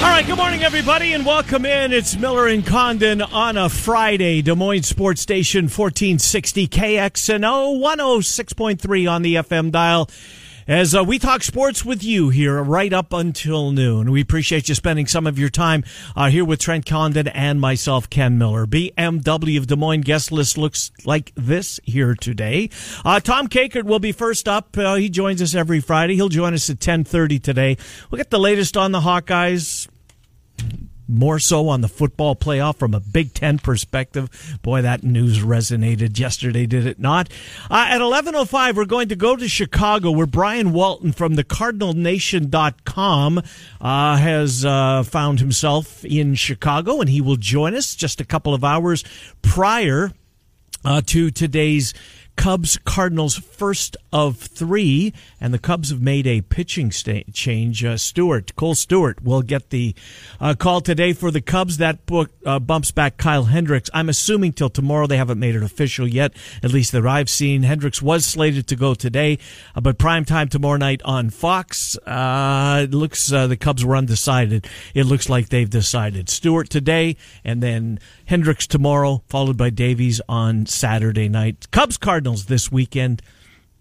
All right, good morning, everybody, and welcome in. It's Miller and Condon on a Friday. Des Moines Sports Station 1460 KXNO 106.3 on the FM dial. As uh, we talk sports with you here right up until noon. We appreciate you spending some of your time uh, here with Trent Condon and myself, Ken Miller. BMW of Des Moines guest list looks like this here today. Uh, Tom Kakert will be first up. Uh, he joins us every Friday. He'll join us at 1030 today. We'll get the latest on the Hawkeyes more so on the football playoff from a Big Ten perspective. Boy, that news resonated yesterday, did it not? Uh, at 11.05, we're going to go to Chicago where Brian Walton from the CardinalNation.com uh, has uh, found himself in Chicago, and he will join us just a couple of hours prior uh, to today's Cubs Cardinals first of three, and the Cubs have made a pitching change. Uh, Stewart, Kohl Stewart, will get the uh, call today for the Cubs. That book uh, bumps back Kyle Hendricks. I'm assuming till tomorrow. They haven't made it official yet, at least that I've seen. Hendricks was slated to go today, uh, but prime time tomorrow night on Fox. Uh, it looks uh, the Cubs were undecided. It looks like they've decided. Stewart today, and then Hendricks tomorrow, followed by Davies on Saturday night. Cubs Cardinals this weekend.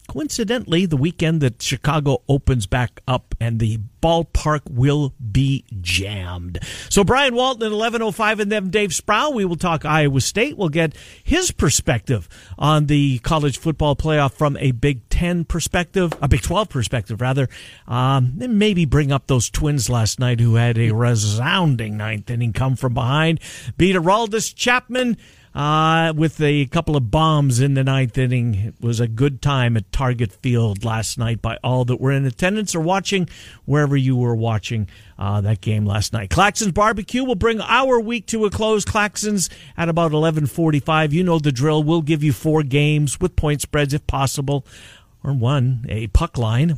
Coincidentally, the weekend that Chicago opens back up and the ballpark will be jammed. So Brian Walton at 11.05 and then Dave Sproul. We will talk Iowa State. We'll get his perspective on the college football playoff from a Big Ten perspective, a Big 12 perspective rather. Um, and maybe bring up those twins last night who had a resounding ninth inning come from behind. Beat Aroldis Chapman uh, with a couple of bombs in the ninth inning. It was a good time at Target Field last night by all that were in attendance or watching wherever you were watching uh, that game last night. Claxons Barbecue will bring our week to a close. Claxons at about 11:45. You know the drill. We'll give you four games with point spreads if possible, or one a puck line,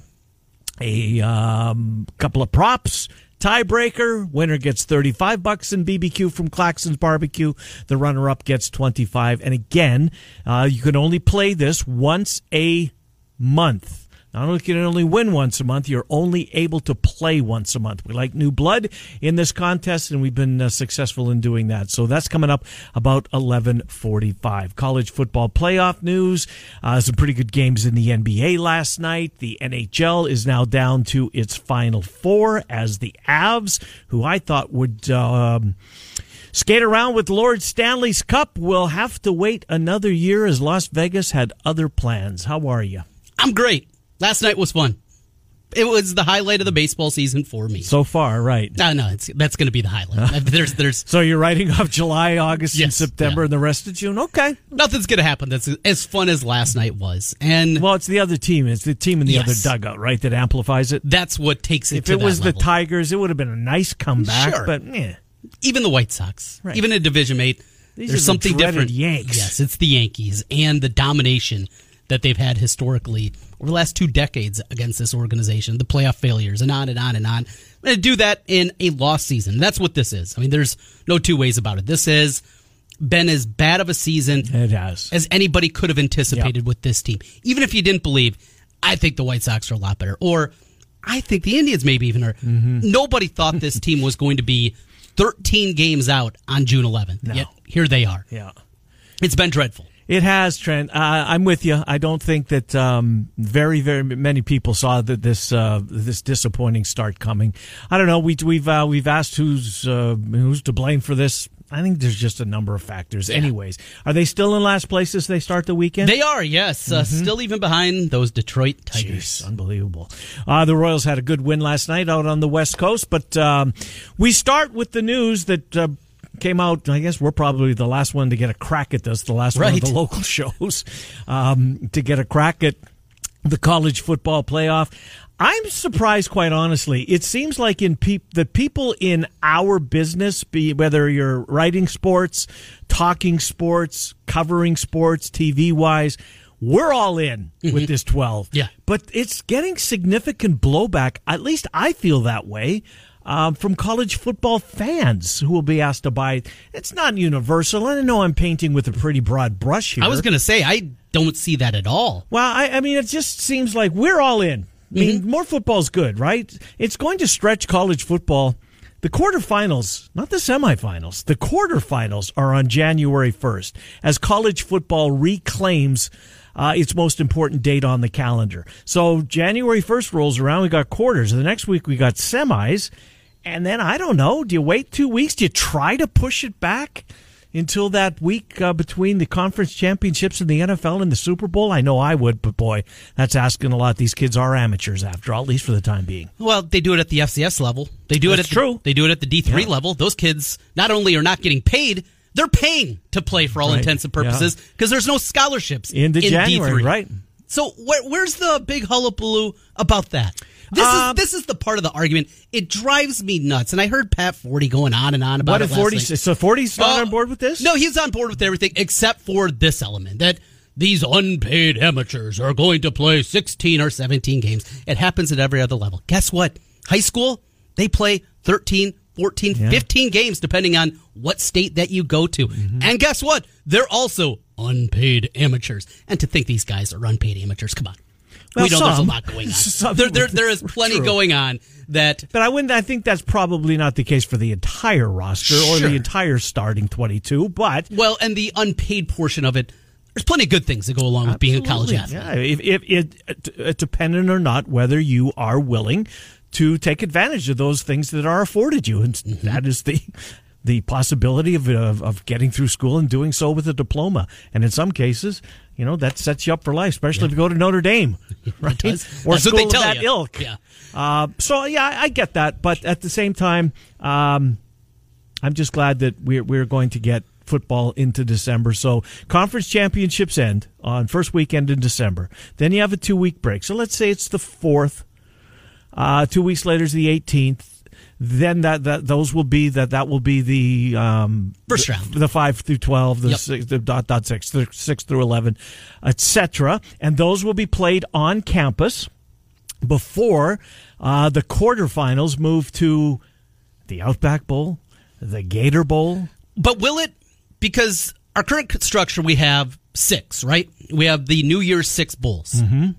a um, couple of props Tiebreaker, winner gets 35 bucks in BBQ from Claxons Barbecue. The runner up gets 25. And again, uh, you can only play this once a month. Not only can you only win once a month, you're only able to play once a month. We like new blood in this contest, and we've been uh, successful in doing that. So that's coming up about 11:45. College football playoff news. Uh, some pretty good games in the NBA last night. The NHL is now down to its final four as the Avs, who I thought would. Um, skate around with Lord Stanley's Cup We'll have to wait another year as Las Vegas had other plans. How are you? I'm great. Last night was fun. It was the highlight of the baseball season for me. So far, right? No, no, it's, that's going to be the highlight. there's, there's. So you're writing off July, August, Yes, and September, yeah. and the rest of June. Okay. Nothing's going to happen that's as fun as last night was, and Well, it's the other team. It's the team in the Yes. other dugout, right? That amplifies it. that's what takes it. If to it that was the. Tigers, it would have been a nice comeback. Sure. But eh, even the White Sox, Right. even a division mate, These there's are the something dreaded different. Yanks. Yes, it's the Yankees and the domination that they've had historically over the last two decades against this organization, the playoff failures, and on and on and on. And to do that in a lost season. That's what this is. I mean, there's no two ways about it. This has been as bad of a season it has. as anybody could have anticipated with this team. Even if you didn't believe, I think the White Sox are a lot better. Or I think the Indians maybe even are. Mm-hmm. Nobody thought this team was going to be 13 games out on June 11th. Yet here they are. Yeah. It's been dreadful. It has, Trent. Uh, I'm with you. I don't think that um, very, very many people saw that this uh, this disappointing start coming. I don't know. We, we've uh, we've asked who's uh, who's to blame for this I think there's just a number of factors. Anyways, are they still in last place as they start the weekend? They are, yes. Uh, still even behind those Detroit Tigers. Jeez, unbelievable. Uh, the Royals had a good win last night out on the West Coast, but um, we start with the news that. Uh, Came out. I guess we're probably the last one to get a crack at this. The last one of the local shows um, to get a crack at the college football playoff. I'm surprised, quite honestly. It seems like in peop- the people in our business, be whether you're writing sports, talking sports, covering sports, TV wise, we're all in with this 12. Yeah. But it's getting significant blowback. At least I feel that way. Um, from college football fans who will be asked to buy. It's not universal. and I know I'm painting with a pretty broad brush here. I was going to say, I don't see that at all. Well, I, I mean, it just seems like we're all in. I mean, more football's good, right? It's going to stretch college football. The quarterfinals, not the semifinals, the quarterfinals are on January 1st as college football reclaims uh, its most important date on the calendar. So January 1st rolls around, we got quarters. The next week we got semis. And then I don't know, do you wait two weeks? Do you try to push it back? until that week uh, between the conference championships and the NFL and the Super Bowl? I know I would, but boy, that's asking a lot. These kids are amateurs after all, at least for the time being. Well, they do it at the FCS level. They do That's it at true. The, they do it at the D three Yeah. level. Those kids not only are not getting paid, they're paying to play for all Right. intents and purposes because there's no scholarships Into in January, D3. right. So where, where's the big hullabaloo about that? This Um, is this is the part of the argument. It drives me nuts. And I heard Pat Forde going on and on about What it Forde? So Forde's not Uh, on board with this? No, he's on board with everything except for this element that these unpaid amateurs are going to play 16 or 17 games. It happens at every other level. Guess what? High school, they play 13, 14, 15 games depending on what state that you go to. Mm-hmm. And guess what? They're also unpaid amateurs. And to think these guys are unpaid amateurs, come on. Well, we know there's a lot going on. Some there, there, there is plenty true. going on that But I wouldn't. I think that's probably not the case for the entire roster or the entire starting 22. But Well, and the unpaid portion of it, there's plenty of good things that go along with being a college athlete. Yeah, if, if it, it dependent or not whether you are willing to take advantage of those things that are afforded you, and Mm-hmm. that is the the possibility of, of of getting through school and doing so with a diploma. And in some cases, you know that sets you up for life, especially if you go to Notre Dame, right? does. Or That's what school they of tell that you. ilk. Yeah. Uh, so yeah, I I get that, but at the same time, um, I'm just glad that we're we're going to get football into December. So conference championships end on first weekend in December. Then you have a two week break. So let's say it's the fourth. Uh, two weeks later is the 18th. Then that, that those will be that that will be the um, First round. the five through twelve, the, Yep. six, the dot dot six, the six through eleven, etc. And those will be played on campus before uh, the quarterfinals move to the Outback Bowl, the Gator Bowl. But will it? Because our current structure, we have six, right? We have the New Year's Six Bowls. Mm-hmm.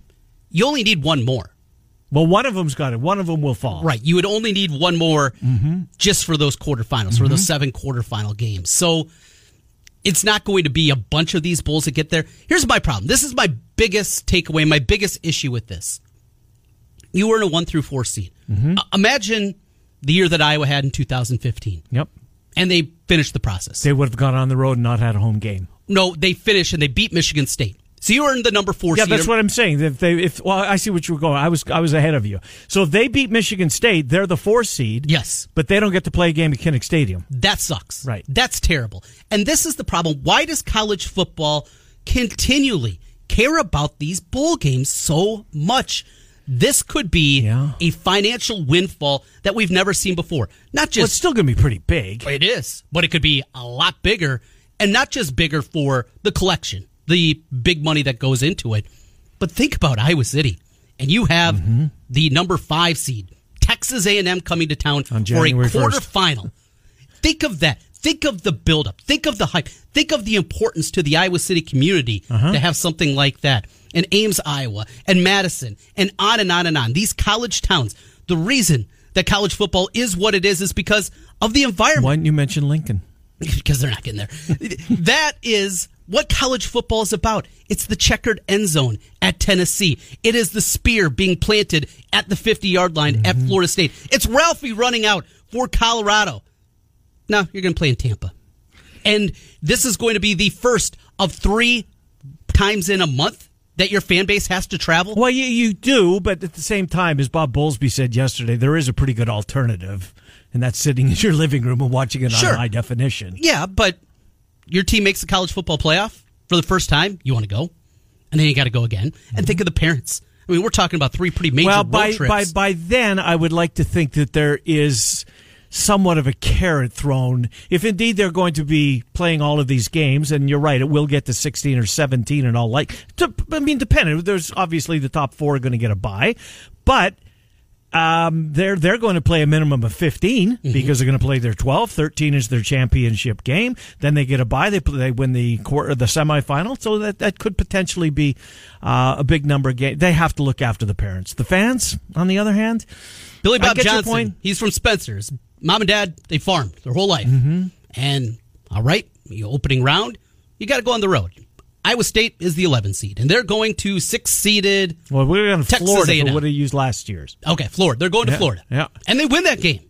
You only need one more. Well, one of them's got it. One of them will fall. Right. You would only need one more Mm-hmm. just for those quarterfinals, for those seven quarterfinal games. So it's not going to be a bunch of these bulls that get there. Here's my problem. This is my biggest takeaway, my biggest issue with this. You were in a one through four seed. Mm-hmm. Uh, imagine the year that Iowa had in 2015, Yep. and they finished the process. They would have gone on the road and not had a home game. no, they finished and they beat Michigan State. So you in the number four Yeah, seed. that's what I'm saying. If they, if well, I see what you were going. I was, I was ahead of you. So if they beat Michigan State, they're the four seed. Yes. but they don't get to play a game at Kinnick Stadium. That sucks. Right. That's terrible. And this is the problem. Why does college football continually care about these bowl games so much? This could be Yeah. a financial windfall that we've never seen before. Not Well, it's just still going to be pretty big. it is, but it could be a lot bigger and not just bigger for the collection, the big money that goes into it. But think about Iowa City and you have Mm-hmm. the number 5 seed Texas A&M coming to town On for a January 1st. quarterfinal. Think of that. Think of the buildup. Think of the hype. Think of the importance to the Iowa City community Uh-huh. to have something like that. And Ames, Iowa, and Madison, and on and on and on. These college towns. The reason that college football is what it is is because of the environment Why didn't you mention Lincoln? because they're not getting there. that is what college football is about. It's the checkered end zone at Tennessee. It is the spear being planted at the 50 yard line at mm-hmm. Florida State. It's Ralphie running out for Colorado. No, you're going to play in Tampa. And this is going to be the first of three times in a month that your fan base has to travel. Well, you, you do, but at the same time, as Bob Bowlesby said yesterday, there is a pretty good alternative, and that's sitting in your living room and watching it Sure. on high definition. Yeah, but your team makes the college football playoff for the first time. You want to go, and then you got to go again. And think of the parents. I mean, we're talking about three pretty major well, road by, trips. by by then, I would like to think that there is somewhat of a carrot thrown. If indeed they're going to be playing all of these games, and you're right, it will get to 16 or 17 and all like. I mean, depending. There's obviously the top four are going to get a bye, but. Um, they're they're going to play a minimum of 15 Mm-hmm. because they're going to play their 12. 13 is their championship game. Then they get a bye. They play, they win the quarter, the semifinal. So that that could potentially be uh, a big number of games. They have to look after the parents. The fans, on the other hand, Billy Bob Johnson, he's from Spencer's. Mom and dad, they farmed their whole life. Mm-hmm. And, all right, you opening round, you got to go on the road. Iowa State is the 11 seed, and they're going to six seeded. well, we were on Texas Florida. A&M. Would have used last year's? Okay, Florida. They're going to Yeah, Florida. yeah. And they win that game.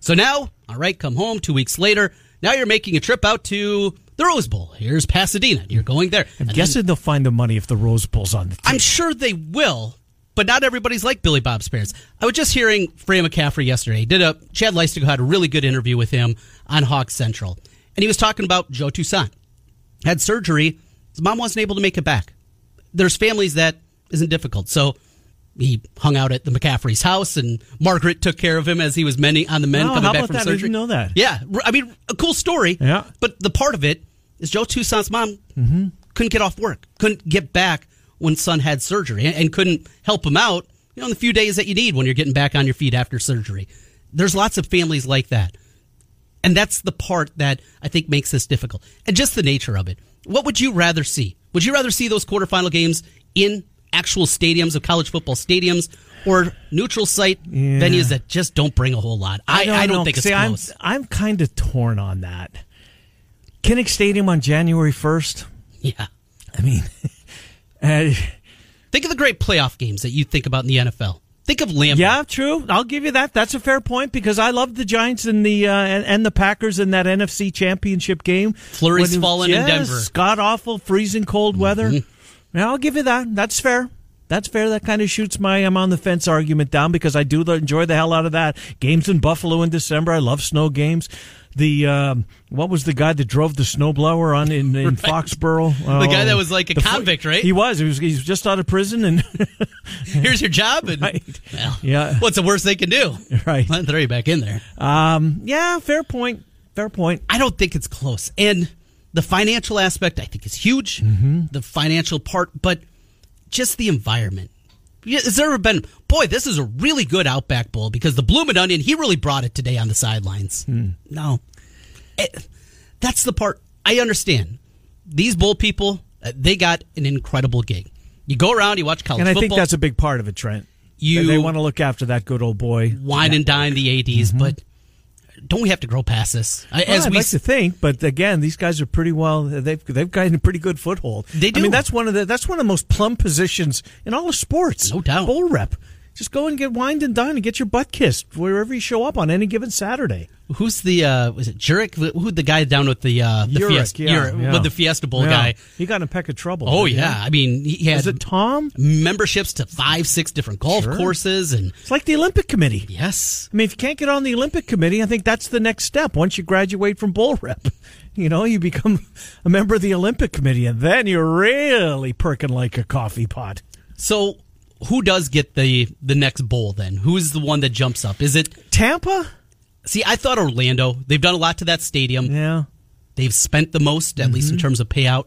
So now, all right, come home two weeks later. Now you're making a trip out to the Rose Bowl. Here's Pasadena. You're going there. I'm And guessing they'll find the money if the Rose Bowl's on the team. I'm sure they will, but not everybody's like Billy Bob's parents. I was just hearing Fran McCaffery yesterday. Did a Chad Leistikow had a really good interview with him on Hawk Central, and he was talking about Joe Toussaint. Had surgery. His mom wasn't able to make it back. There's families that isn't difficult, so he hung out at the McCaffery's house, and Margaret took care of him as he was many on the men Oh, coming how back about from that? I surgery. didn't know that. Yeah, I mean, a cool story. Yeah. But the part of it is Joe Toussaint's mom Mm-hmm. couldn't get off work, couldn't get back when son had surgery, and, and couldn't help him out. You know, in the few days that you need when you're getting back on your feet after surgery. There's lots of families like that, and that's the part that I think makes this difficult, and just the nature of it. What would you rather see? Would you rather see those quarterfinal games in actual stadiums of college football stadiums? Or neutral site Yeah. venues that just don't bring a whole lot. I, I don't, know. think it's See, close. I'm I'm kind of torn on that. Kinnick Stadium on January 1st. yeah. I mean, uh, Think of the great playoff games that you think about in the NFL. Think of Lambeau. yeah, true. I'll give you that. That's a fair point because I love the Giants and the uh, and, and the Packers in that NFC Championship game. Flurries When- falling in yes, Denver. Mm-hmm. God awful, freezing cold weather. Yeah, I'll give you that. That's fair. That's fair. That kind of shoots my I'm on the fence argument down because I do enjoy the hell out of that. Games in Buffalo in December. I love snow games. The um, what was the guy that drove the snowblower on in, in Foxborough? The guy Oh, that was like a convict, right? He was. He was. He was just out of prison and Here's your job. And, Right. well, Yeah. What's the worst they can do? Right. Let throw you back in there. um, yeah, fair point. Fair point. I don't think it's close. And the financial aspect, I think, is huge. Mm-hmm. The financial part, but just the environment. Has there ever been, boy, this is a really good Outback Bowl because the Bloomin' Onion, he really brought it today on the sidelines. Hmm. No. It- that's the part I understand. These bowl people, uh, they got an incredible gig. You go around, you watch college And I football. think that's a big part of it, Trent. You- they, they want to look after that good old boy. wine and dine the 80s, but don't we have to grow past this? I-. Well, As I'd we like to think, but again, these guys are pretty well. They've they've gotten a pretty good foothold. They do. I mean, that's one of the that's one of the most plum positions in all of sports. No doubt. Bowl rep. Just go and get wined and dine and get your butt kissed wherever you show up on any given Saturday. Who's the uh was it Jurek? Who the guy down with the uh the Urich, Fiesta yeah, Urich, yeah. with the Fiesta Bowl Yeah. guy? He got in a peck of trouble. Oh didn't he? yeah, I mean he had Is it Tom? memberships to five, six different golf Sure. courses, and It's like the Olympic Committee. yes, I mean, if you can't get on the Olympic Committee, I think that's the next step. Once you graduate from bowl rep, you know, you become a member of the Olympic Committee, and then you're really perking like a coffee pot. so who does get the the next bowl then? Who is the one that jumps up? Is it? Tampa? See, I thought Orlando. They've done a lot to that stadium. Yeah. They've spent the most, at least in mm-hmm. terms of payout.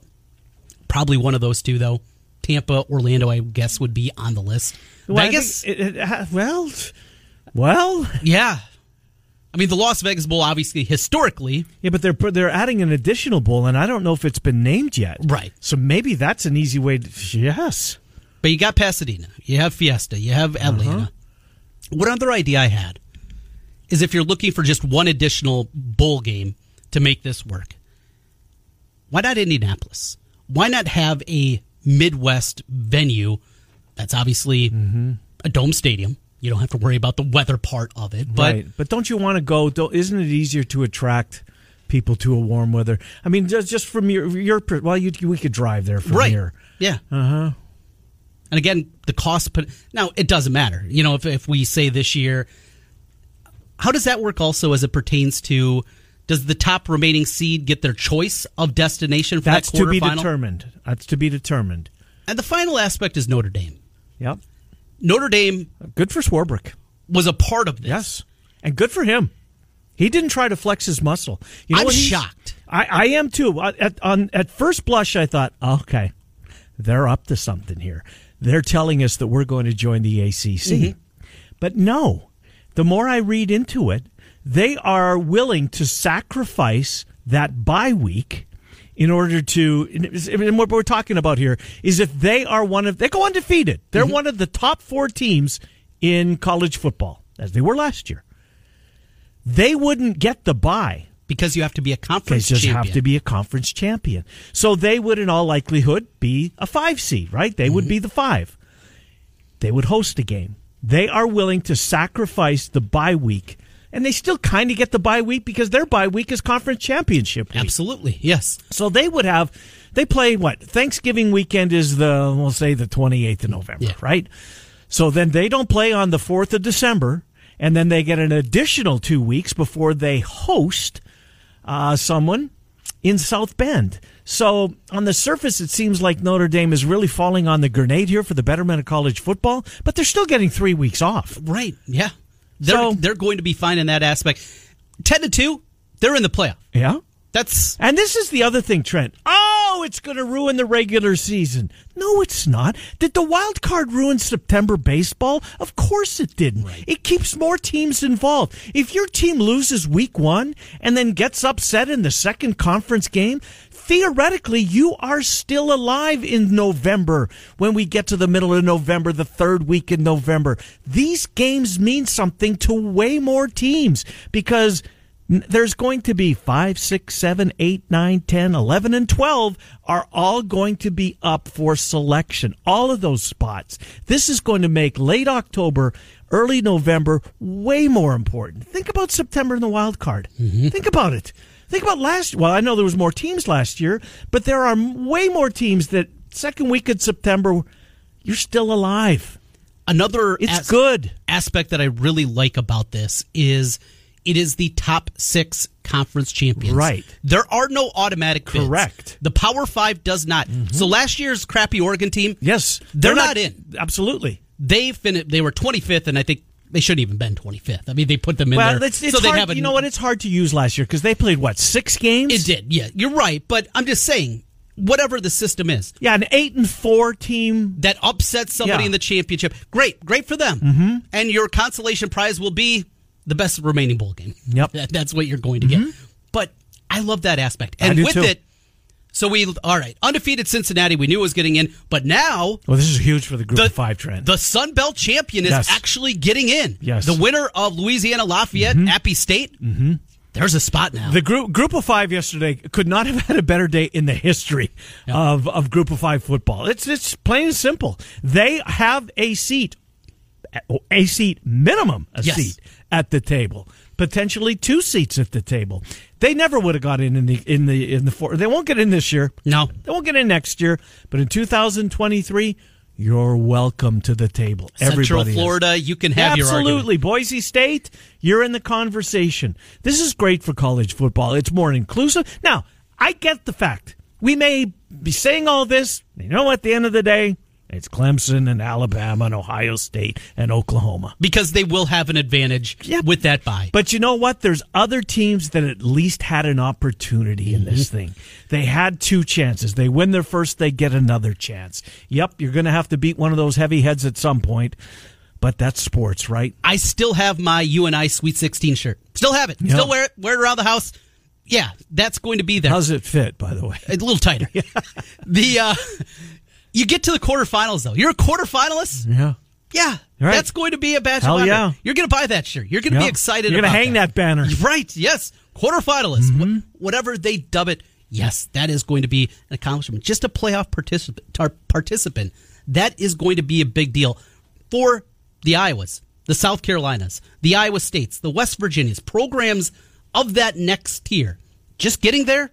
Probably one of those two, though. Tampa, Orlando, I guess, would be on the list. Well, I Vegas, think It, it, well, well, yeah. I mean, the Las Vegas Bowl, obviously, historically, yeah, but they're they're adding an additional bowl, and I don't know if it's been named yet. Right. So maybe that's an easy way. to... Yes. But you got Pasadena, you have Fiesta, you have Atlanta. What other idea I had is if you're looking for just one additional bowl game to make this work, why not Indianapolis? Why not have a Midwest venue that's obviously a dome stadium? You don't have to worry about the weather part of it, but right. But don't you want to go? Isn't it easier to attract people to a warm weather. I mean, just just from your your well, you we could drive there from right. here. Yeah. Uh huh. And again, the cost. Put now it doesn't matter. You know, if if we say this year, how does that work? Also, as it pertains to. Does the top remaining seed get their choice of destination for That's that to be determined. That's to be determined. And the final aspect is Notre Dame. Yep. Notre Dame Good for Swarbrick. was a part of this. Yes, and good for him. He didn't try to flex his muscle. You know I'm shocked. I, I am too. At, on, at first blush, I thought, okay, they're up to something here. They're telling us that we're going to join the ACC. Mm-hmm. But no, the more I read into it, they are willing to sacrifice that bye week in order to. And what we're talking about here is if they are one of, they go undefeated. They're mm-hmm. one of the top four teams in college football, as they were last year. They wouldn't get the bye because you have to be a conference. they just champion. have to be a conference champion. So they would, in all likelihood, be a five seed, right? They would mm-hmm. be the five. They would host a game. They are willing to sacrifice the bye week, and they still kind of get the bye week because their bye week is conference championship week. Absolutely, yes. So they would have. They play what? Thanksgiving weekend is the we'll say the twenty eighth of November, Yeah. right? So then they don't play on the fourth of December, and then they get an additional two weeks before they host uh, someone in South Bend. So on the surface, it seems like Notre Dame is really falling on the grenade here for the betterment of college football, but they're still getting three weeks off. Right, yeah. They're So- they're going to be fine in that aspect. Ten to two, they're in the playoff. Yeah. That's And this is the other thing, Trent. Oh, it's going to ruin the regular season. No, it's not. Did the wild card ruin September baseball? Of course it didn't. It keeps more teams involved. If your team loses week one and then gets upset in the second conference game, theoretically you are still alive in November when we get to the middle of November, the third week in November. These games mean something to way more teams because There's going to be 5, 6, 7, 8, 9, 10, 11, and 12 are all going to be up for selection. All of those spots. This is going to make late October, early November way more important. Think about September in the wild card. Mm-hmm. Think about it. Think about last. Well, I know there was more teams last year, but there are way more teams that second week of September, you're still alive. another It's as- good. aspect that I really like about this is it is the top six conference champions. Right. There are no automatic bids. Correct. Mm-hmm. The Power Five does not. So last year's crappy Oregon team, Yes, They're not in. Absolutely. they fin- they were 25th, and I think they shouldn't even been 25th. I mean, they put them in Well, there it's, it's so they hard. have a you know what? It's hard to use last year because they played what six games. It did, yeah. You're right, but I'm just saying, whatever the system is, Yeah, an eight and four team. that upsets somebody Yeah. in the championship, great, great for them. Mm-hmm. And your consolation prize will be the best remaining bowl game. Yep. That- that's what you're going to get. But I love that aspect, and with too. it, so we all right, undefeated Cincinnati, we knew was getting in, but now. Well, this is huge for the group The, of five trend. the Sun Belt champion is Yes. actually getting in. Yes. The winner of Louisiana Lafayette, Appy State. Mm-hmm. There's a spot now. The group group of five yesterday could not have had a better day in the history of, of group of five football. It's it's plain and simple. They have a seat, a seat minimum, a Yes. seat at the table, potentially two seats at the table. They never would have got in in the in the in the four. They won't get in this year. No. they won't get in next year. But in 2023, you're welcome to the table. Central Everybody is. Florida, you can have your Absolutely. Boise State, you're in the conversation. This is great for college football. It's more inclusive. Now, I get the fact. We may be saying all this. You know, at the end of the day, it's Clemson and Alabama and Ohio State and Oklahoma. because they will have an advantage with that bye. But you know what? There's other teams that at least had an opportunity in this thing. They had two chances. They win their first, they get another chance. Yep, you're going to have to beat one of those heavy heads at some point, but that's sports, right? I still have my UNI Sweet 16 shirt. Still have it. Yeah. Still wear it. Wear it around the house. Yeah, that's going to be there. How's it fit, by the way? a little tighter. the uh, you get to the quarterfinals though. You're a quarterfinalist. Yeah. Yeah, Right. that's going to be a badge Hell of honor. yeah. You're going to buy that shirt. You're going to be excited. You're gonna hang that banner. Right. Yes. Quarterfinalist. Wh- mm-hmm. whatever they dub it. Yes, that is going to be an accomplishment. Just a playoff participant. tar- participant. That is going to be a big deal for the Iowas, the South Carolinas, the Iowa States, the West Virginias, programs of that next tier. just getting there,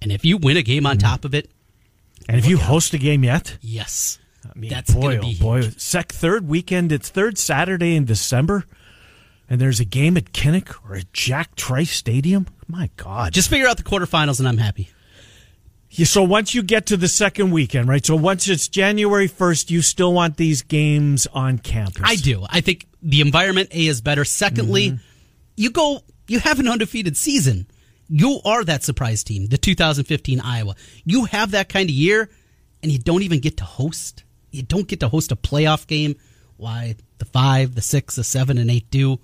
and if you win a game on mm-hmm. top of it, And if you host a game yet, yes, I mean, that's boy, going to oh boy, huge. sec third weekend. It's third Saturday in December, and there's a game at Kinnick or at Jack Trice Stadium. My God, Just figure out the quarterfinals, and I'm happy. Yeah, so once you get to the second weekend, right? So once it's January first, you still want these games on campus. I do. I think the environment A is better. Secondly, Mm-hmm. you go. You have an undefeated season. You are that surprise team, the 2015 Iowa. You have that kind of year, and you don't even get to host. You don't get to host a playoff game. Why the five, the six, the seven, and eight do?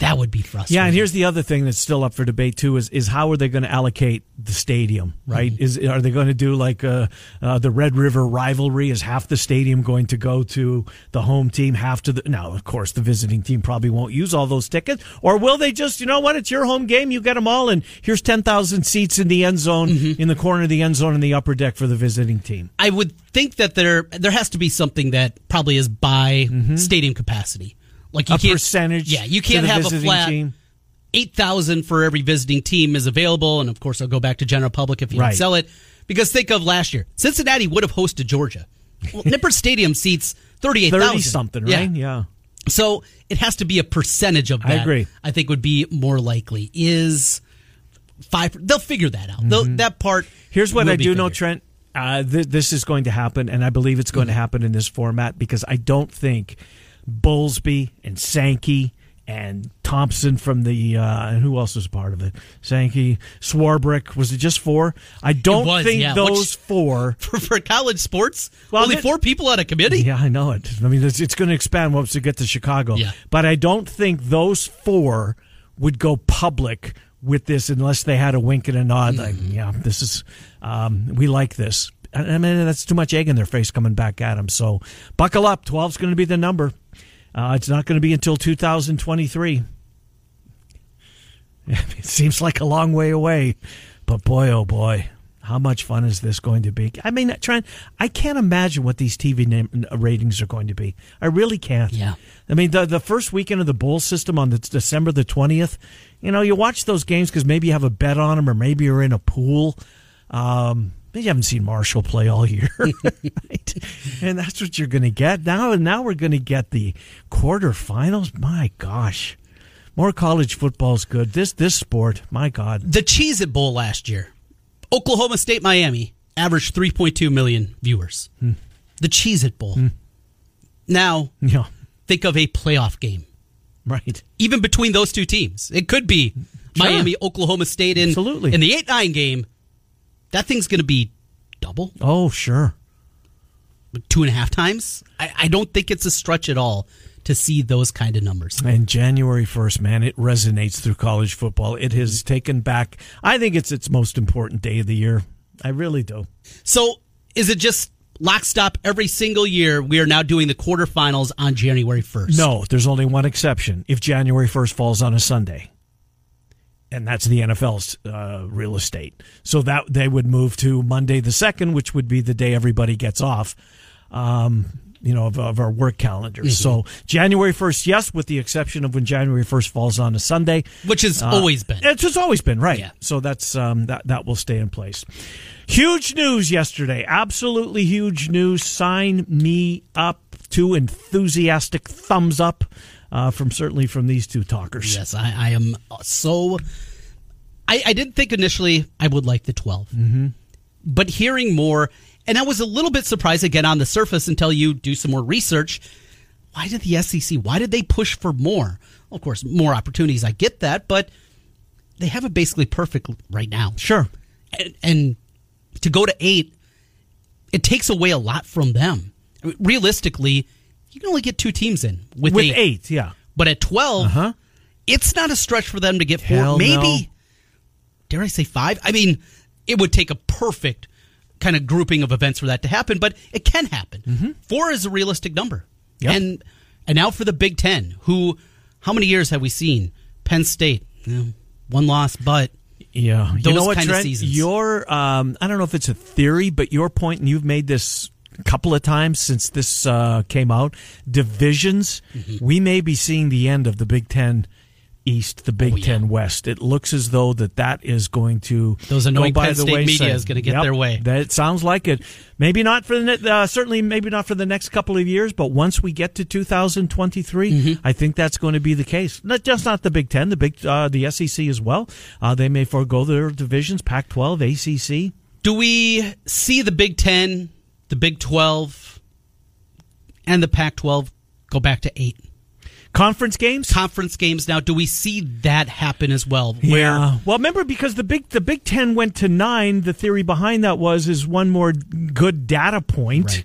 That would be frustrating. Yeah, and here's the other thing that's still up for debate too: is is how are they going to allocate the stadium? Right? Mm-hmm. Is are they going to do like uh, uh, the Red River rivalry? Is half the stadium going to go to the home team, half to the? Now, of course, the visiting team probably won't use all those tickets, or will they just? You know what? It's your home game. You get them all, and here's ten thousand seats in the end zone, Mm-hmm. in the corner of the end zone, in the upper deck for the visiting team. I would think that there there has to be something that probably is by stadium capacity. Like you Mm-hmm. A can't, percentage Yeah, you can't have a flat. team. eight thousand for every visiting team is available, and of course, I'll go back to general public if you Right. sell it. Because think of last year, Cincinnati would have hosted Georgia. Well, Nippert Stadium seats thirty eight thousand Thirty something, right? Yeah. So it has to be a percentage of I that. agree. I think would be more likely is five. They'll figure that out. They'll, that part. Mm-hmm. Here's what I do know. Trent. Uh, th- this is going to happen, and I believe it's going Mm-hmm. to happen in this format because I don't think Bowlesby and Sankey and Thompson from the uh, and who else was part of it? Sankey, Swarbrick. Was it just four? I don't was, think yeah. those Which- four. for, for college sports. Well, only that- four people on a committee. Yeah, I know it. I mean, it's, it's going to expand once we get to Chicago. Yeah. But I don't think those four would go public with this unless they had a wink and a nod. Like, Mm-hmm. yeah, this is, um, we like this. I I mean, that's too much egg in their face coming back at them. So buckle up. 12 is going to be the number. Uh, it's not going to be until 2023. It seems like a long way away, but boy, oh boy, how much fun is this going to be? I mean, Trent, I can't imagine what these TV name, ratings are going to be. I really can't. Yeah. I mean, the the first weekend of the bowl system on the, December the twentieth, you know, you watch those games because maybe you have a bet on them or maybe you're in a pool. Um, you haven't seen Marshall play all year, right? And that's what you're going to get now. And Now we're going to get the quarterfinals. My gosh, more college football's good. This this sport, my God, The Cheez It Bowl last year, Oklahoma State, Miami, averaged 3.2 million viewers. Hmm. The Cheez It Bowl. Now, yeah, think of a playoff game. right. Even between those two teams, it could be Miami, Oklahoma State in, Absolutely. in the 8 9 game. That thing's going to be double, Oh, sure. two and a half times. I, I don't think it's a stretch at all to see those kind of numbers. And January 1st, man, it resonates through college football. It has taken back, I think it's its most important day of the year. I really do. So, is it just lock stop every single year? We are now doing the quarterfinals on January 1st. No, there's only one exception. If January 1st falls on a Sunday. And that's the NFL's uh, real estate. So that they would move to Monday the 2nd, which would be the day everybody gets off. Um, you know, of, of our work calendars. So January 1st, yes, with the exception of when January 1st falls on a Sunday. Which has Uh, always been. It's just always been right. Yeah. So that's um, that that will stay in place. Huge news yesterday. Absolutely huge news. Sign me up. Two enthusiastic thumbs up uh, from certainly from these two talkers. Yes, I, I am so. I, I did think initially I would like the 12. Mm-hmm. But hearing more, and I was a little bit surprised again on the surface until you do some more research. Why did the SEC, why did they push for more? Well, of course, more opportunities. I get that, but they have it basically perfect right now. Sure. And, and to go to eight, it takes away a lot from them. I mean, realistically, you can only get two teams in with, With eight. eight, yeah. But at 12, Uh-huh. it's not a stretch for them to get four. Hell Maybe, no. dare I say five? I mean, it would take a perfect kind of grouping of events for that to happen, but it can happen. Four is a realistic number. Mm-hmm. Yep. And and now for the Big Ten, who, how many years have we seen? Penn State, you know, one loss, but Yeah, you Those know what, kind of seasons. Your, um, I don't know if it's a theory, but your point, and you've made this couple of times since this uh, came out. Divisions, Mm-hmm. we may be seeing the end of the Big Ten East, the Big Oh, yeah. Ten West. It looks as though that that is going to Those annoying go by Penn the State media wayside. is gonna get their way. That sounds like it. Maybe not for the uh, certainly maybe not for the next couple of years, but once we get to 2023, Mm-hmm. I think that's going to be the case. Not just not the Big Ten, the big uh, the SEC as well. Uh, they may forego their divisions, Pac-12, ACC. Do we see the Big Ten, the Big Twelve, and the Pac twelve go back to eight? Conference games? Conference games now. Do we see that happen as well? Where Yeah. Well, remember because the big the Big Ten went to nine. The theory behind that was is one more good data point Right.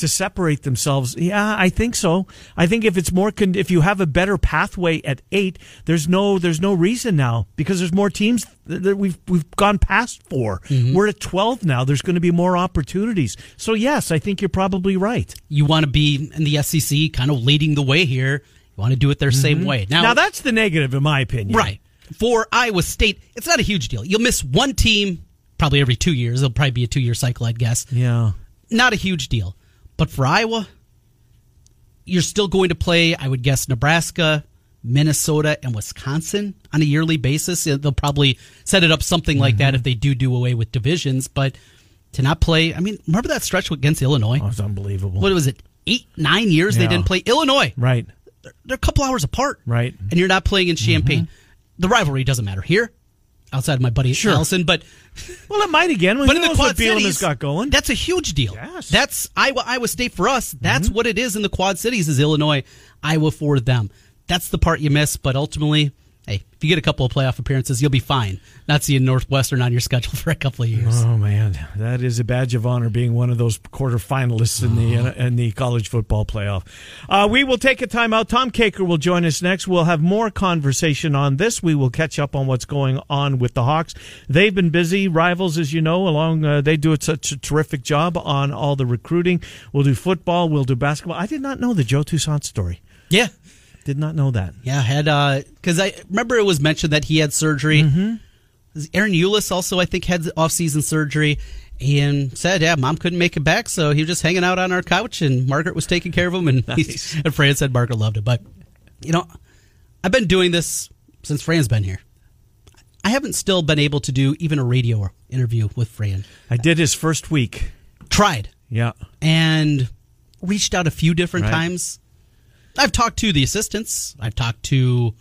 To separate themselves. Yeah, I think so. I think if it's more con- if you have a better pathway at eight, there's no there's no reason now because there's more teams that we've we've gone past 4 Mm-hmm. We're at twelve now. There's going to be more opportunities. So yes, I think you're probably right. you want to be in the SEC, kind of leading the way here. You want to do it their same way. Now, Mm-hmm. Now that's the negative in my opinion. right for Iowa State, it's not a huge deal. You'll miss one team probably every two years. It'll probably be a two year cycle, I'd guess. Yeah. Not a huge deal. But for Iowa, you're still going to play, I would guess, Nebraska, Minnesota, and Wisconsin on a yearly basis. They'll probably set it up something like that mm-hmm. if they do do away with divisions. But to not play, I mean, remember that stretch against Illinois? Oh, it's unbelievable. What was it? Eight, nine years they didn't play Illinois. right. They're, they're a couple hours apart. Right. And you're not playing in Champaign. Mm-hmm. The rivalry doesn't matter here, outside of my buddy Sure. Allison, but Well, it might again. but Who in the Quad Cities, has got going? That's a huge deal. Yes. That's Iowa, Iowa State for us. That's mm-hmm. what it is in the Quad Cities. Is Illinois, Iowa for them. That's the part you miss. But ultimately, hey, if you get a couple of playoff appearances, you'll be fine. Not seeing Northwestern on your schedule for a couple of years. Oh man, that is a badge of honor being one of those quarterfinalists in the in the college football playoff. Uh, we will take a timeout. Tom Kakert will join us next. We'll have more conversation on this. We will catch up on what's going on with the Hawks. They've been busy, rivals, as you know. Along, uh, they do such a terrific job on all the recruiting. We'll do football. We'll do basketball. I did not know the Joe Toussaint story. Yeah. Did not know that. Yeah, had because I remember it was mentioned that he had surgery. Mm-hmm. Aaron Eulis also, I think, had off-season surgery, and said, "Yeah, mom couldn't make it back, so he was just hanging out on our couch, and Margaret was taking care of him." And, Nice. he, and Fran said Margaret loved it, but you know, I've been doing this since Fran's been here. I haven't still been able to do even a radio interview with Fran. I did his first week. Tried Yeah. and reached out a few different Right. times. I've talked to the assistants. I've talked to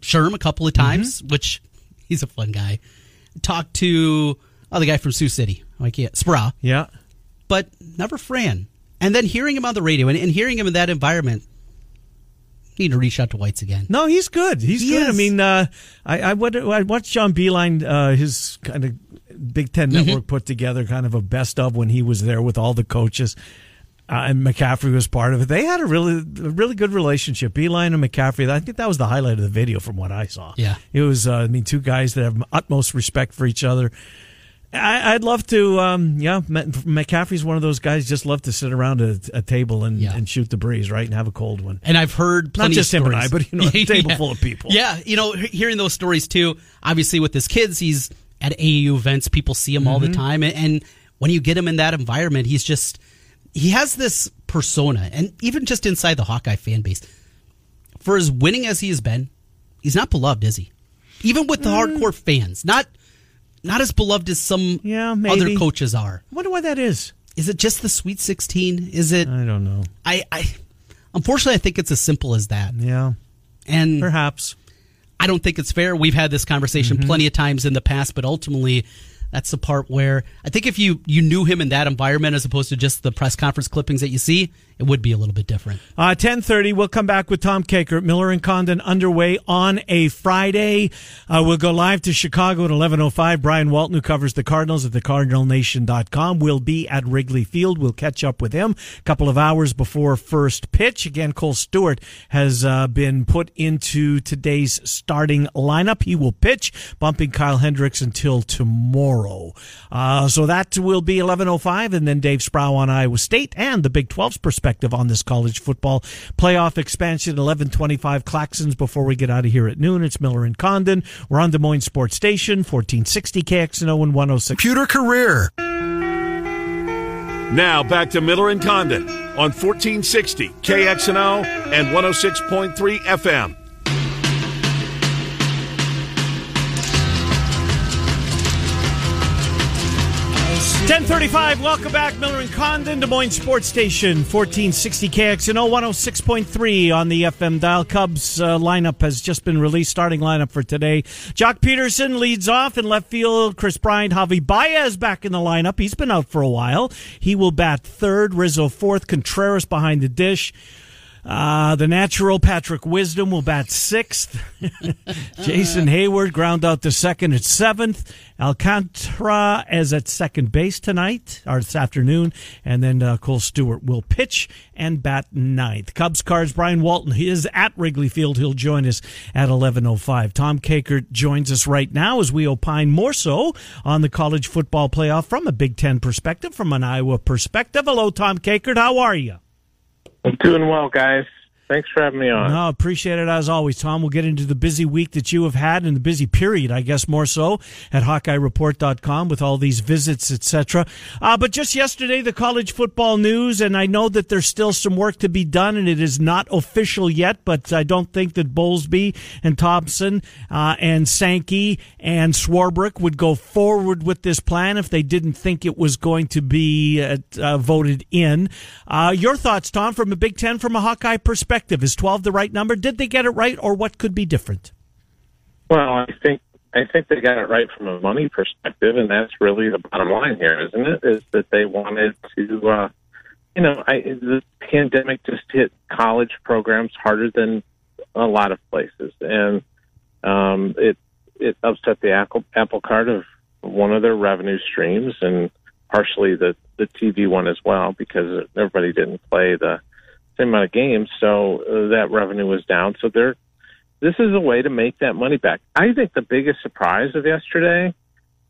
Sherm a couple of times, Mm-hmm. which he's a fun guy. Talked to oh, the guy from Sioux City, I can't, Spra, Yeah. but never Fran. And then hearing him on the radio and, and hearing him in that environment, need to reach out to Whites again. No, he's good. He's He good. I mean, uh, I, I, I watched John Beilein, uh, his kind of Big 10 Mm-hmm. network put together kind of a best of when he was there with all the coaches. Uh, and McCaffery was part of it. They had a really, a really good relationship. Beilein and McCaffery. I think that was the highlight of the video from what I saw. Yeah. it was. Uh, I mean, two guys that have utmost respect for each other. I, I'd love to. Um, yeah, McCaffery's one of those guys. Just love to sit around a, a table and, Yeah. and shoot the breeze, right, and have a cold one. And I've heard plenty just of him and. I, but, you know, a table full of people. Yeah, you know, hearing those stories too. Obviously, with his kids, he's at AAU events. People see him all Mm-hmm. the time, and, and when you get him in that environment, he's just he has this persona, and even just inside the Hawkeye fan base, for as winning as he has been, he's not beloved, is he? Even with the Mm. hardcore fans, not not as beloved as some Yeah, other coaches are. I wonder why that is. Is it just the Sweet Sixteen? Is it? I don't know. I, I unfortunately I think it's as simple as that. Yeah, And perhaps. I don't think it's fair. We've had this conversation Mm-hmm. plenty of times in the past, but ultimately, that's the part where I think if you you knew him in that environment as opposed to just the press conference clippings that you see, it would be a little bit different. Uh, 1030, we'll come back with Tom Kakert. Miller and Condon underway on a Friday. Uh, we'll go live to Chicago at 1105. Brian Walton, who covers the Cardinals at thecardinalnation.com, will be at Wrigley Field. We'll catch up with him a couple of hours before first pitch. Again, Kohl Stewart has uh, been put into today's starting lineup. He will pitch, bumping Kyle Hendricks until tomorrow. Uh, so that will be 1105, and then Dave Sproul on Iowa State and the Big 12's perspective on this college football playoff expansion. 1125 Claxons before we get out of here at noon. It's Miller and Condon. We're on Des Moines Sports Station, 1460 KXNO and 106. Computer career. Now back to Miller and Condon on 1460 KXNO and 106.3 FM. 1035, welcome back. Miller and Condon, Des Moines Sports Station, 1460 KXNO 106.3 on the FM dial. Cubs uh, lineup has just been released, starting lineup for today. Joc Pederson leads off in left field. Kris Bryant, Javi Baez back in the lineup. He's been out for a while. He will bat third, Rizzo fourth, Contreras behind the dish. Uh, the natural Patrick Wisdom will bat sixth. Jason Heyward ground out to second at seventh. Alcantara is at second base tonight or this afternoon, and then uh, Kohl Stewart will pitch and bat ninth. Cubs cards Brian Walton he is at Wrigley Field. He'll join us at eleven oh five. Tom Kakert joins us right now as we opine more so on the college football playoff from a Big Ten perspective, from an Iowa perspective. Hello, Tom Kakert. How are you? I'm doing well, guys. Thanks for having me on. No, appreciate it as always, Tom. We'll get into the busy week that you have had and the busy period, I guess, more so at HawkeyeReport.com with all these visits, etc. Uh, but just yesterday, the college football news, and I know that there's still some work to be done, and it is not official yet, but I don't think that Bowlesby and Thompson uh, and Sankey and Swarbrick would go forward with this plan if they didn't think it was going to be uh, uh voted in. Uh, your thoughts, Tom, from a Big Ten, from a Hawkeye perspective? Is 12 the right number? Did they get it right, or what could be different? Well, I think I think they got it right from a money perspective, and that's really the bottom line here, isn't it? Is that they wanted to, uh, you know, I, the pandemic just hit college programs harder than a lot of places, and um, it it upset the apple apple cart of one of their revenue streams, and partially the the TV one as well, because everybody didn't play the same amount of games, so uh, that revenue was down. So they're this is a way to make that money back. I think the biggest surprise of yesterday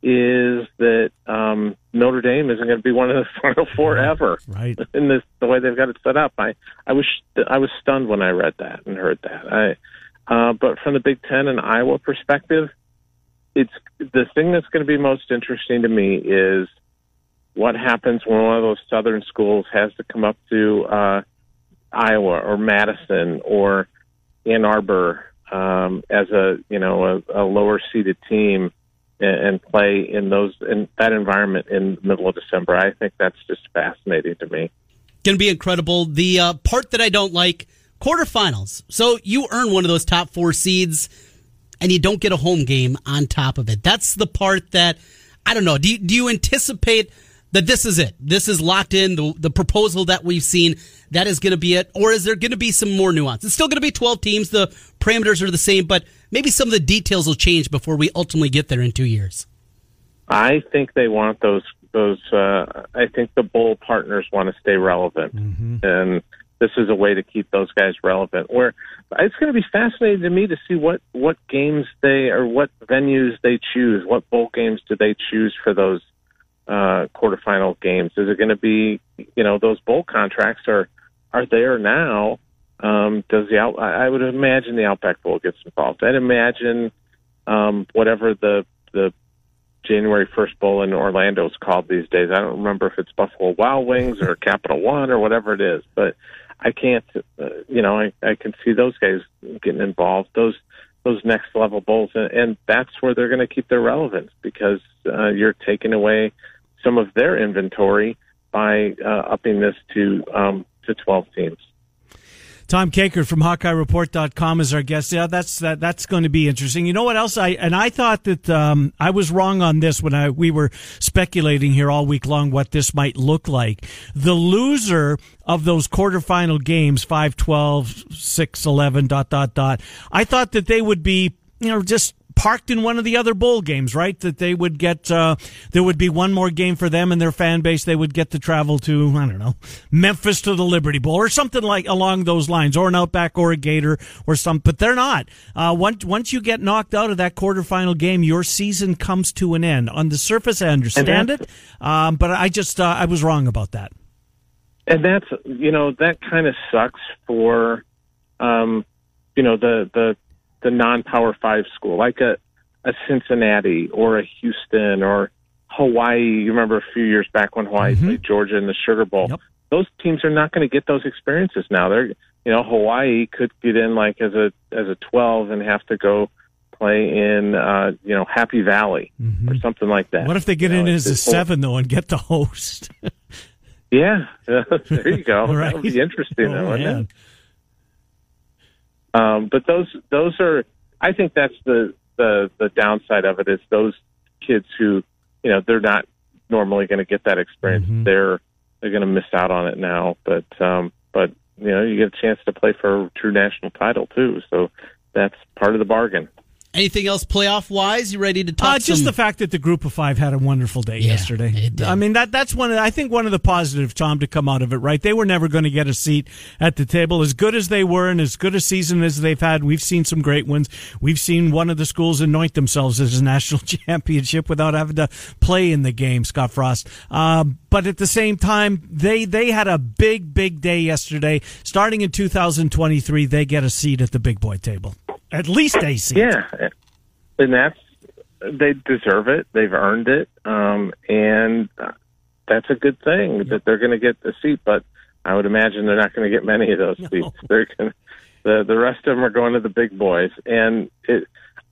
is that um, Notre Dame isn't going to be one of the Final Four ever. Right. In this the way they've got it set up, I I was I was stunned when I read that and heard that. I uh, but from the Big Ten and Iowa perspective, it's the thing that's going to be most interesting to me is what happens when one of those southern schools has to come up to uh, Iowa or Madison or Ann Arbor um, as a you know a, a lower seeded team and, and play in those in that environment in the middle of December. I think that's just fascinating to me. Going to be incredible. The uh, part that I don't like quarterfinals. So you earn one of those top four seeds, and you don't get a home game on top of it. That's the part that I don't know. Do you, do you anticipate? That this is it. This is locked in. The, the proposal that we've seen, that is going to be it. Or is there going to be some more nuance? It's still going to be 12 teams. The parameters are the same, but maybe some of the details will change before we ultimately get there in two years. I think they want those, those, uh, I think the bowl partners want to stay relevant. Mm-hmm. And this is a way to keep those guys relevant. Where it's going to be fascinating to me to see what, what games they, or what venues they choose. What bowl games do they choose for those uh, quarterfinal games? Is it going to be, you know, those bowl contracts are are there now? Um, does the out, I would imagine the Outback Bowl gets involved. I'd imagine um, whatever the the January first bowl in Orlando is called these days. I don't remember if it's Buffalo Wild Wings or Capital One or whatever it is, but I can't, uh, you know, I, I can see those guys getting involved. Those those next level bowls, and, and that's where they're going to keep their relevance because uh, you're taking away some of their inventory by uh, upping this to um, to 12 teams. Tom Kakert from HawkeyeReport.com is our guest. Yeah, that's that, that's going to be interesting. You know what else? I and I thought that um, I was wrong on this when I we were speculating here all week long what this might look like. The loser of those quarterfinal games, 5 12, 6 11, dot, dot, dot, I thought that they would be, you know, just parked in one of the other bowl games, right? That they would get, uh, there would be one more game for them and their fan base. They would get to travel to, I don't know, Memphis to the Liberty Bowl or something like along those lines, or an Outback or a Gator or something. But they're not. Uh, once once you get knocked out of that quarterfinal game, your season comes to an end. On the surface, I understand it, um, but I just uh, I was wrong about that. And that's you know that kind of sucks for, um, you know the the the non-power five school, like a a Cincinnati or a Houston or Hawaii. You remember a few years back when Hawaii mm-hmm. played Georgia in the Sugar Bowl. Yep. Those teams are not going to get those experiences now. They're you know Hawaii could get in like as a as a 12 and have to go play in uh, you know Happy Valley or something like that. Mm-hmm. What if they get You know, in as a seven though and get the host? Yeah, there you go. Right. That would be interesting, Oh, though, wouldn't it? Um, but those those are, I think that's the the the downside of it is those kids who, you know, they're not normally going to get that experience. Mm-hmm. They're they're going to miss out on it now. But um, but you know, you get a chance to play for a true national title too. So that's part of the bargain. Anything else playoff wise? You ready to talk? Uh, just some- the fact that the group of five had a wonderful day Yeah, yesterday. I mean that that's one. Of, I think one of the positives, Tom, to come out of it. Right, they were never going to get a seat at the table. As good as they were, and as good a season as they've had, we've seen some great ones. We've seen one of the schools anoint themselves as a national championship without having to play in the game. Scott Frost. Um, but at the same time, they they had a big big day yesterday. Starting in 2023, they get a seat at the big boy table. At least a seat. Yeah, and that's they deserve it. They've earned it, um, and that's a good thing that they're going to get the seat. But I would imagine they're not going to get many of those seats. They're going the the rest of them are going to the big boys, and it,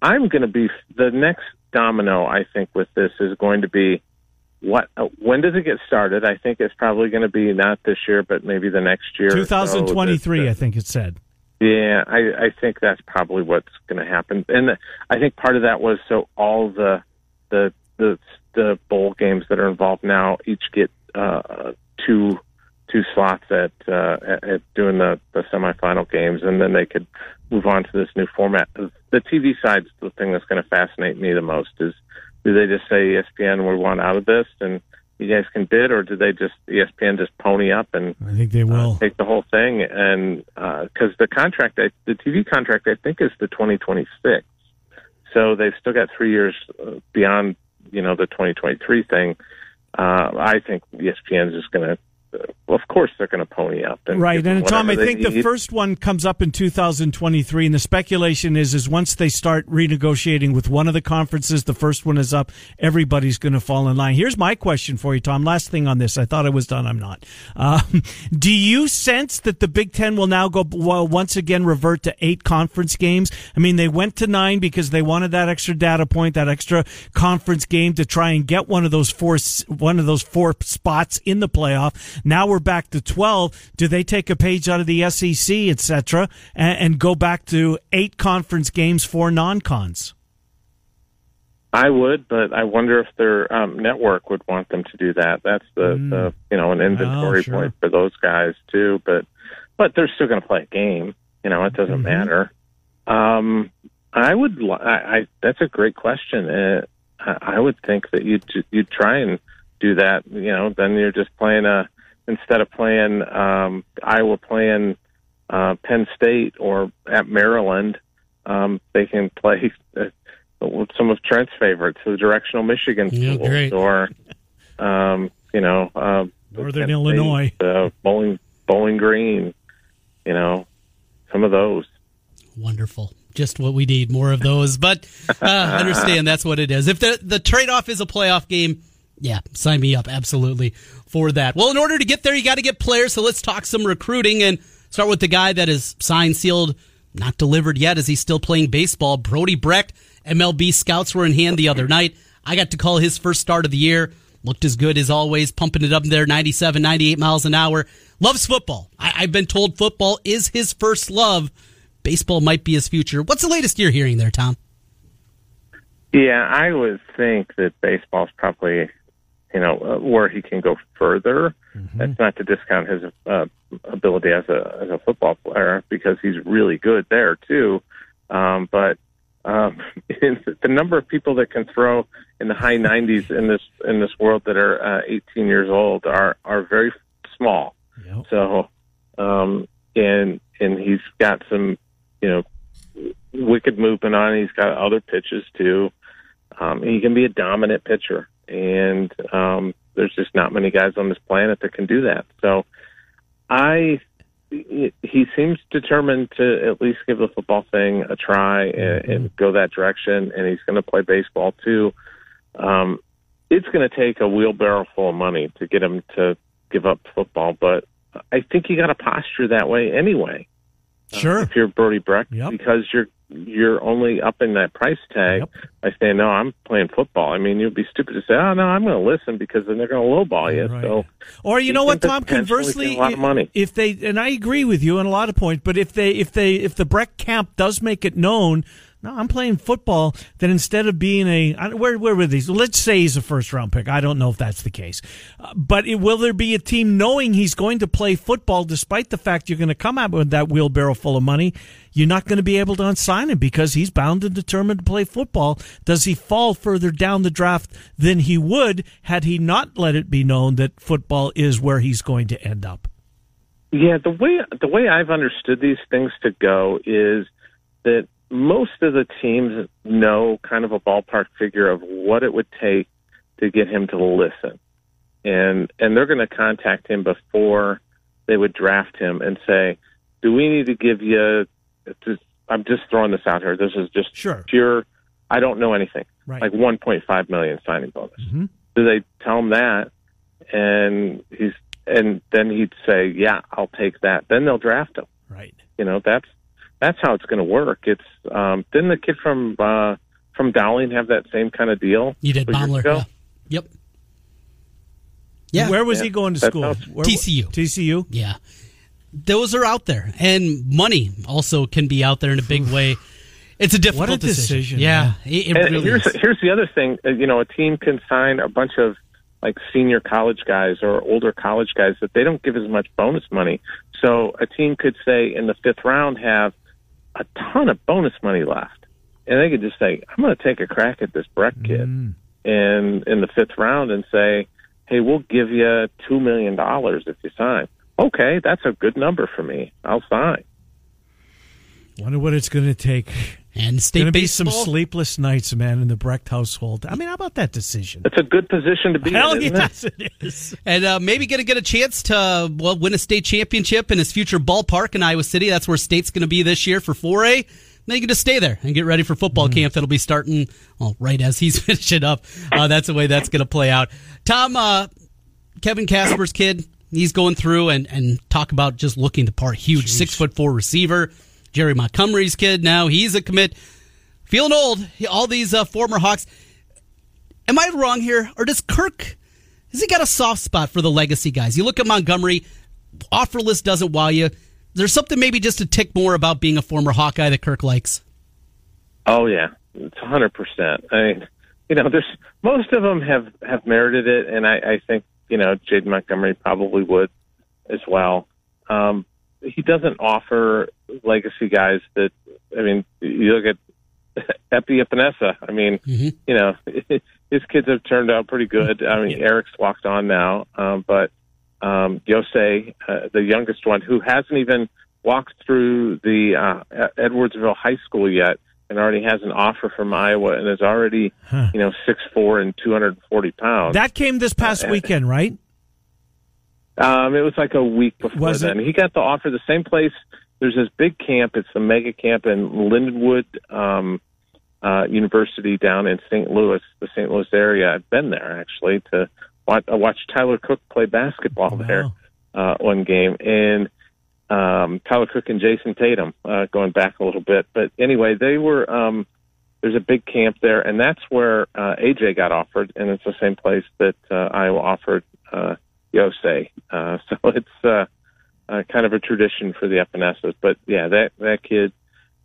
I'm going to be the next domino. I think with this is going to be what when does it get started? I think it's probably going to be not this year, but maybe the next year. or so. 2023, That- I think it said. Yeah, I, I think that's probably what's going to happen, and I think part of that was so all the the the the bowl games that are involved now each get uh, two two slots at, uh, at doing the the semifinal games, and then they could move on to this new format. The TV side's the thing that's going to fascinate me the most is do they just say ESPN we want out of this and you guys can bid, or do they just ESPN just pony up and I think they will. uh, take the whole thing? And because the contract I, the tv contract i think is the 2026 so they've still got three years uh, beyond you know the 2023 thing. Uh i think espn is just going to uh, of course they're going to pony up and Right, and Tom, I think the first one comes up in 2023, and the speculation is is once they start renegotiating with one of the conferences, the first one is up, everybody's going to fall in line. Here's my question for you, Tom. Last thing on this, I thought I was done, I'm not. Um, do you sense that the Big Ten will now go well, once again revert to eight conference games? I mean, they went to nine because they wanted that extra data point, that extra conference game to try and get one of those four one of those four spots in the playoff. Now we're back to 12. Do they take a page out of the SEC, et cetera, and, and go back to eight conference games for non-cons? I would, but I wonder if their um, network would want them to do that. That's the, the you know an inventory Oh, sure. point for those guys too. But but they're still going to play a game. You know, it doesn't matter. Um, I would. I, I that's a great question. Uh, I I would think that you'd you'd try and do that. You know, then you're just playing a instead of playing um, Iowa playing uh, Penn State or at Maryland, um, they can play uh, some of Trent's favorites, the directional Michigan Yeah, schools, great. or um, you know, uh, Northern Penn Illinois. State, uh, Bowling Bowling Green, you know, some of those. Wonderful. Just what we need, more of those. But uh, understand that's what it is. If the the trade off is a playoff game, yeah, sign me up absolutely for that. Well, in order to get there, you got to get players. So let's talk some recruiting and start with the guy that is signed, sealed, not delivered yet, as he's still playing baseball. Brody Brecht. MLB scouts were in hand the other night. I got to call his first start of the year. Looked as good as always, pumping it up there 97, 98 miles an hour. Loves football. I, I've been told football is his first love. Baseball might be his future. What's the latest you're hearing there, Tom? Yeah, I would think that baseball's probably, you know, uh, where he can go further. That's not to discount his uh, ability as a as a football player because he's really good there too. Um, but um, the number of people that can throw in the high 90s in this in this world that are uh, 18 years old are are very small. Yep. So, um, and and he's got some, you know, wicked movement on. He's got other pitches too. Um, he can be a dominant pitcher, and um, there's just not many guys on this planet that can do that. So, I he seems determined to at least give the football thing a try and, and go that direction, and he's going to play baseball too. Um, it's going to take a wheelbarrow full of money to get him to give up football, but I think you got to posture that way anyway Sure. if you're Brody Brecht, Yep. because you're you're only upping that price tag Yep. by saying, "No, I'm playing football." I mean, you'd be stupid to say, "Oh no, I'm going to listen," because then they're going to lowball you. Right. So, Or you know what, Tom? Conversely, a lot of money. if they and I agree with you on a lot of points, but if they if they if the Brecht camp does make it known, no, I'm playing football. Then instead of being a where where were these? Let's say he's a first round pick. I don't know if that's the case, uh, but it, will there be a team knowing he's going to play football, despite the fact you're going to come out with that wheelbarrow full of money? You're not going to be able to unsign him because he's bound and determined to play football. Does he fall further down the draft than he would had he not let it be known that football is where he's going to end up? Yeah, the way the way I've understood these things to go is that most of the teams know kind of a ballpark figure of what it would take to get him to listen, and and they're going to contact him before they would draft him and say, "Do we need to give you?" Just, I'm just throwing this out here. This is just Sure. pure. I don't know anything. Right. Like 1.5 million signing bonus. Mhm. Do they tell him that? And he's and then he'd say, "Yeah, I'll take that." Then they'll draft him. Right. You know, that's that's how it's going to work. It's um, didn't the kid from uh, from Dowling have that same kind of deal? You did, a year ago? Yeah. Yep. Yeah. Where was Yeah. he going to That's school? how- Where- TCU. TCU. Yeah. Those are out there. And money also can be out there in a big way. It's a difficult What a decision, Yeah. It, it And really here's is. here's the other thing. Uh, You know, a team can sign a bunch of like senior college guys or older college guys that they don't give as much bonus money. So a team could say in the fifth round have a ton of bonus money left, and they could just say, "I'm going to take a crack at this Brecht kid," Mm. and in the fifth round and say, "Hey, we'll give you two million dollars if you sign." Okay, that's a good number for me. I'll sign. Wonder what it's going to take. And state Going to be some sleepless nights, man, in the Brecht household. I mean, how about that decision? It's a good position to be Hell in. isn't it? yes, it is. and uh, maybe going to get a chance to well win a state championship in his future ballpark in Iowa City. That's where state's going to be this year for 4A. Then you can just stay there and get ready for football camp. That'll be starting well right as he's finishing up. Uh, that's the way that's going to play out. Tom, uh, Kevin Casper's kid, he's going through and and talk about just looking the part. Huge six foot four receiver. Jerry Montgomery's kid now he's a commit. Feeling old. All these uh, former Hawks. Am I wrong here, or does Kirk? Has he got a soft spot for the legacy guys? You look at Montgomery, offer list doesn't wow you. There's something maybe just a tick more about being a former Hawkeye that Kirk likes. Oh yeah, it's a hundred percent. I mean, you know, there's most of them have have merited it, and I, I think you know Jaden Montgomery probably would as well. Um, he doesn't offer legacy guys that. I mean, you look at Epi Epenesa. I mean, Mhm. you know, his kids have turned out pretty good. I mean, Eric's walked on now, um, but um, Yosei, uh, the youngest one, who hasn't even walked through the uh, Edwardsville High School yet, and already has an offer from Iowa, and is already, Huh. you know, six four and two hundred and forty pounds. That came this past Uh, weekend, right? Um, it was like a week before Was it? then. He got the offer the same place. There's this big camp. It's the mega camp in Lindenwood um, uh, University down in St. Louis, the St. Louis area. I've been there actually to watch, I watched Tyler Cook play basketball there Wow. uh, one game, and um, Tyler Cook and Jayson Tatum uh, going back a little bit. But anyway, they were. Um, there's a big camp there, and that's where uh, AJ got offered, and it's the same place that uh, Iowa offered uh, Yosei. Uh, so it's uh, uh, kind of a tradition for the Epenesas. But yeah, that that kid,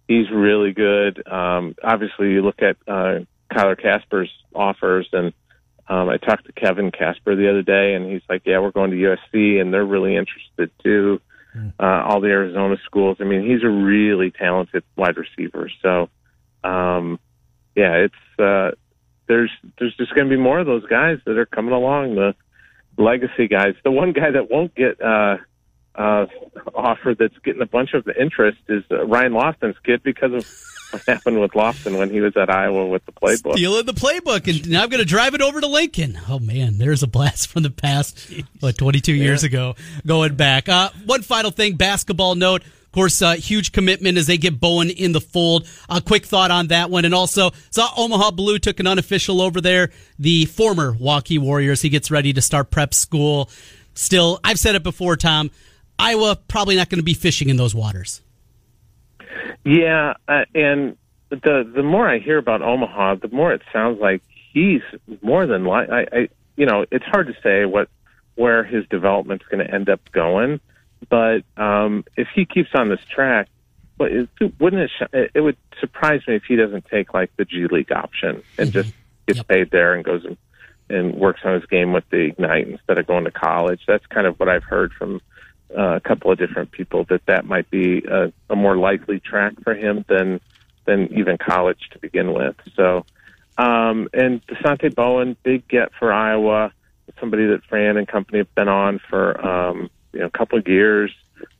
he's really good. Um, obviously, you look at uh, Kyler Casper's offers, and um, I talked to Kevin Casper the other day, and he's like, "Yeah, we're going to USC, and they're really interested too." Uh, all the Arizona schools. I mean, he's a really talented wide receiver. So, um, yeah, it's uh, there's there's just going to be more of those guys that are coming along. The legacy guys. The one guy that won't get uh, uh, offered that's getting a bunch of interest is uh, Ryan Lofton's kid because of what happened with Lofton when he was at Iowa with the playbook. Stealing the playbook, and now I'm going to drive it over to Lincoln. Oh man, there's a blast from the past, what 22 years ago, going back. Uh, one final thing, basketball note. Course, uh, huge commitment as they get Bowen in the fold. A quick thought on that one, and also saw Omaha Biliew took an unofficial over there. The former Waukee Warriors. He gets ready to start prep school. Still, I've said it before, Tom. Iowa probably not going to be fishing in those waters. Yeah, uh, and the the more I hear about Omaha, the more it sounds like he's more than like I, I you know it's hard to say what where his development's going to end up going, but um, if he keeps on this track, but it, wouldn't it? It would surprise me if he doesn't take like the G League option and just gets Yep. paid there and goes and, and works on his game with the Ignite instead of going to college. That's kind of what I've heard from uh, a couple of different people that that might be a, a more likely track for him than than even college to begin with. So, um, and Dasonte Bowen, big get for Iowa, somebody that Fran and company have been on for um, you know a couple of years,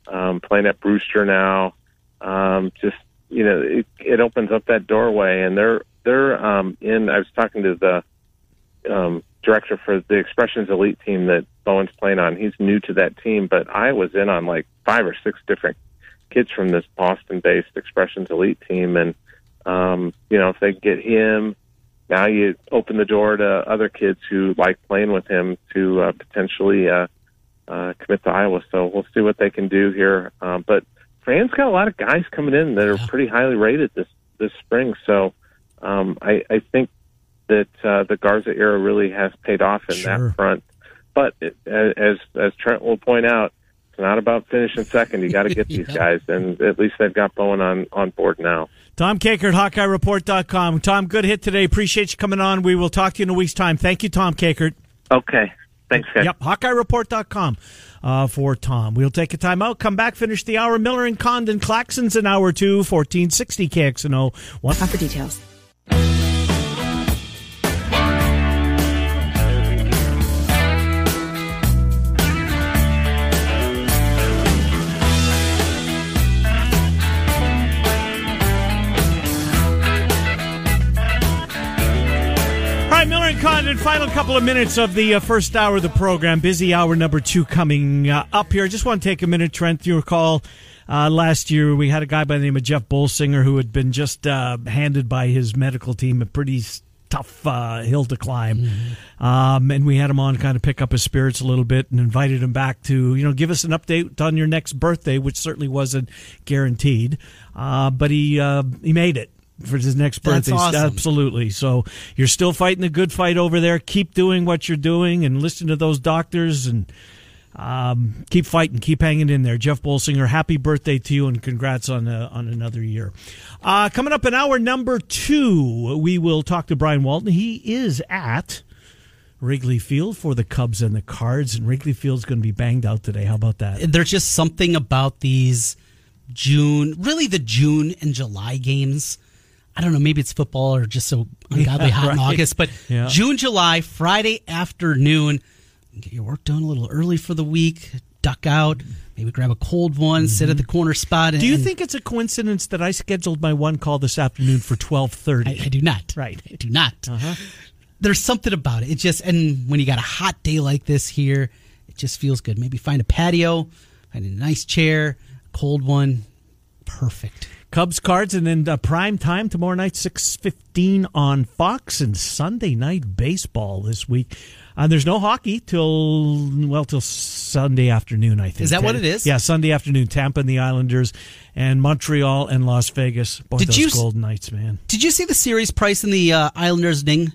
um, playing at Brewster now. Um, just you know, it, it opens up that doorway, and they're they're um, in. I was talking to the um, director for the Expressions Elite team that Bowen's playing on. He's new to that team, but I was in on like five or six different kids from this Boston-based Expressions Elite team, and um, you know if they get him, now you open the door to other kids who like playing with him to uh, potentially uh, uh, commit to Iowa. So we'll see what they can do here. Um, but Fran's got a lot of guys coming in that are pretty highly rated this this spring. So um, I, I think that uh, the Garza era really has paid off in Sure. that front. But it, as as Trent will point out, it's not about finishing second. You got to get these guys, and at least they've got Bowen on on board now. Tom Kakert, HawkeyeReport.com. Tom, good hit today. Appreciate you coming on. We will talk to you in a week's time. Thank you, Tom Kakert. Okay, thanks, guys. Yep, HawkeyeReport.com uh, for Tom. We'll take a time out, come back, finish the hour. Miller and Condon, Claxons an hour two, 1460 KXNO. One. for details. And Condon, final couple of minutes of the uh, first hour of the program. Busy hour number two coming uh, up here. I Just want to take a minute, Trent. You recall uh, last year we had a guy by the name of Jeff Bolsinger who had been just uh, handed by his medical team a pretty tough uh, hill to climb. Um, and we had him on kind of pick up his spirits a little bit and invited him back to, you know, give us an update on your next birthday, which certainly wasn't guaranteed. Uh, but he, uh, he made it. For his next birthday, awesome. absolutely. So you're still fighting the good fight over there. Keep doing what you're doing and listen to those doctors and um, keep fighting, keep hanging in there. Jeff Bolsinger, happy birthday to you and congrats on uh, on another year. Uh, coming up in hour number two, we will talk to Brian Walton. He is at Wrigley Field for the Cubs and the Cards, and Wrigley Field's going to be banged out today. How about that? There's just something about these June, really the June and July games. I don't know, maybe it's football or just so ungodly Yeah, hot in. August, but Yeah. June, July, Friday afternoon, get your work done a little early for the week, duck out, maybe grab a cold one, sit at the corner spot. Mm-hmm. Do you think it's a coincidence that I scheduled my one call this afternoon for twelve thirty? I, I do not. Right. I do not. Uh-huh. There's something about it. It just and when you got a hot day like this here, it just feels good. Maybe find a patio, find a nice chair, cold one, perfect. Cubs cards, and then uh, prime time tomorrow night, six fifteen on Fox, and Sunday night baseball this week. Uh, there's no hockey till well till Sunday afternoon. I think Is that what it is? Yeah, Sunday afternoon. Tampa and the Islanders, and Montreal and Las Vegas. Boy, Did those you Golden Knights, man. Did you see the series price in the uh, Islanders Ning?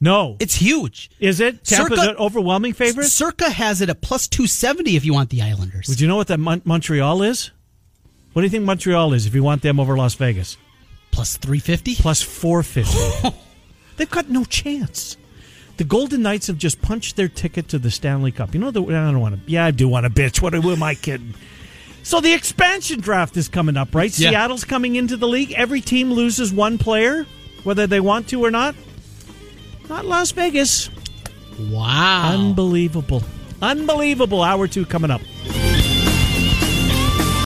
No, It's huge. is it Tampa's Circa- an overwhelming favorite? Circa has it at plus two seventy if you want the Islanders. Would you know what that Mon- Montreal is? What do you think Montreal is if you want them over Las Vegas? plus three fifty. plus 450. They've got no chance. The Golden Knights have just punched their ticket to the Stanley Cup. You know, the, I don't want to. Yeah, I do want to bitch. What am I kidding? So the expansion draft is coming up, right? Yeah. Seattle's coming into the league. Every team loses one player, whether they want to or not. Not Las Vegas. Wow. Unbelievable. Unbelievable. Hour two coming up.